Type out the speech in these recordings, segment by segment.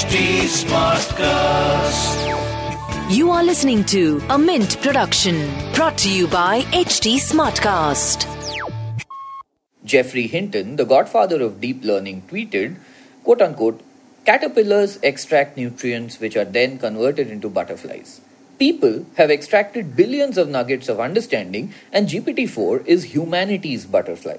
HT Smartcast. You are listening to a Mint production brought to you by HT Smartcast. Geoffrey Hinton, the godfather of deep learning, tweeted, quote unquote, caterpillars extract nutrients which are then converted into butterflies. People have extracted billions of nuggets of understanding, and GPT 4 is humanity's butterfly.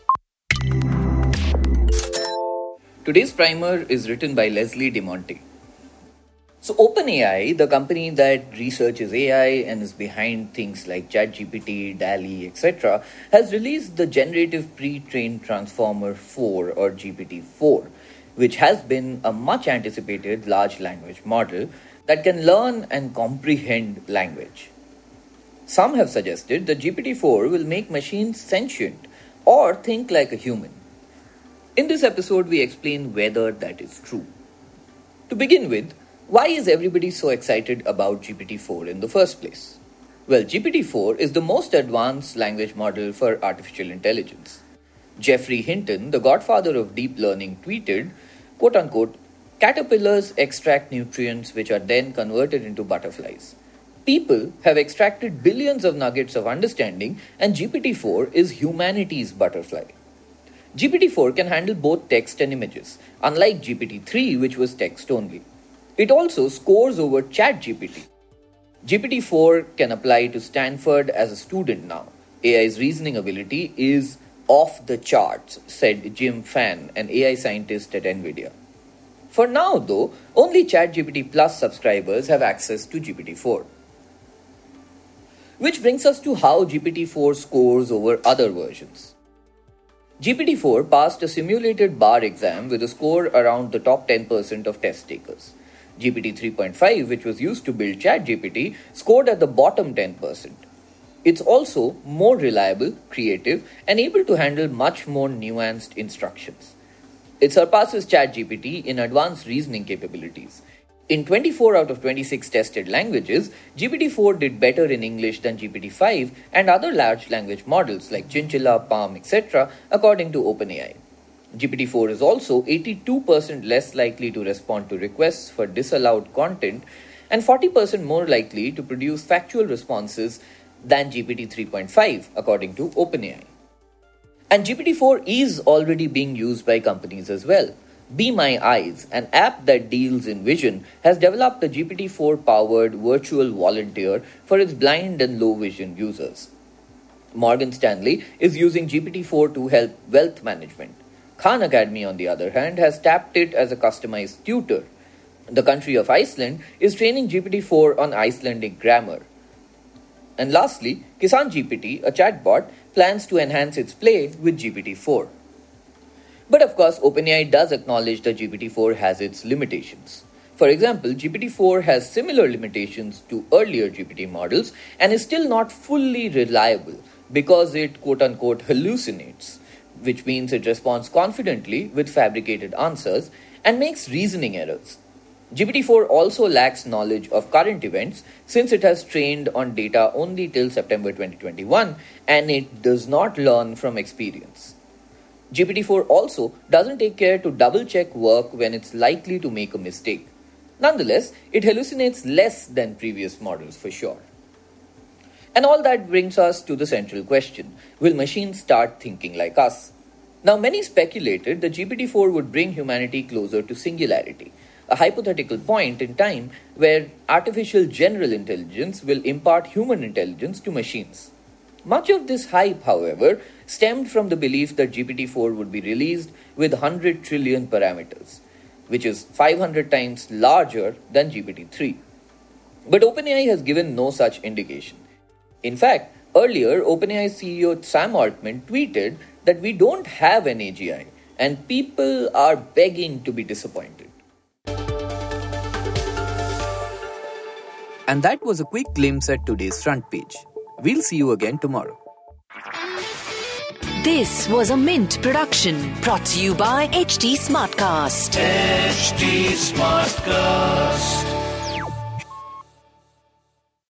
Today's primer is written by Leslie D'Monte. So, OpenAI, the company that researches AI and is behind things like ChatGPT, DALL-E, etc., has released the Generative Pre-trained Transformer 4 or GPT-4, which has been a much anticipated large language model that can learn and comprehend language. Some have suggested that GPT-4 will make machines sentient or think like a human. In this episode, we explain whether that is true. To begin with, why is everybody so excited about GPT 4 in the first place? Well, GPT 4 is the most advanced language model for artificial intelligence. Geoffrey Hinton, the godfather of deep learning, tweeted, quote unquote, caterpillars extract nutrients which are then converted into butterflies. People have extracted billions of nuggets of understanding, and GPT 4 is humanity's butterfly. GPT-4 can handle both text and images, unlike GPT-3 which was text only. It also scores over ChatGPT. GPT-4 can apply to Stanford as a student now. AI's reasoning ability is off the charts, said Jim Fan, an AI scientist at Nvidia. For now, though, only ChatGPT Plus subscribers have access to GPT-4. Which brings us to how GPT-4 scores over other versions. GPT-4 passed a simulated bar exam with a score around the top 10% of test takers. GPT 3.5, which was used to build ChatGPT, scored at the bottom 10%. It's also more reliable, creative, and able to handle much more nuanced instructions. It surpasses ChatGPT in advanced reasoning capabilities. In 24 out of 26 tested languages, GPT-4 did better in English than GPT-5 and other large language models like Chinchilla, PaLM, etc., according to OpenAI. GPT-4 is also 82% less likely to respond to requests for disallowed content and 40% more likely to produce factual responses than GPT 3.5, according to OpenAI. And GPT 4 is already being used by companies as well. Be My Eyes, an app that deals in vision, has developed a GPT 4 powered virtual volunteer for its blind and low vision users. Morgan Stanley is using GPT 4 to help wealth management. Khan Academy, on the other hand, has tapped it as a customized tutor. The country of Iceland is training GPT 4 on Icelandic grammar. And lastly, Kisan GPT, a chatbot, plans to enhance its play with GPT 4. But of course, OpenAI does acknowledge that GPT-4 has its limitations. For example, GPT-4 has similar limitations to earlier GPT models and is still not fully reliable because it quote unquote hallucinates, which means it responds confidently with fabricated answers and makes reasoning errors. GPT-4 also lacks knowledge of current events since it has trained on data only till September 2021 and it does not learn from experience. GPT-4 also doesn't take care to double check work when it's likely to make a mistake. Nonetheless, it hallucinates less than previous models for sure. And all that brings us to the central question Will machines start thinking like us? Now, many speculated that GPT 4 would bring humanity closer to singularity, a hypothetical point in time where artificial general intelligence will impart human intelligence to machines. Much of this hype, however, stemmed from the belief that GPT 4 would be released with 100 trillion parameters, which is 500 times larger than GPT 3. But OpenAI has given no such indication. In fact, earlier, OpenAI CEO Sam Altman tweeted that we don't have an AGI and people are begging to be disappointed. And that was a quick glimpse at today's front page. We'll see you again tomorrow. This was a Mint production brought to you by HT Smartcast. HT Smartcast.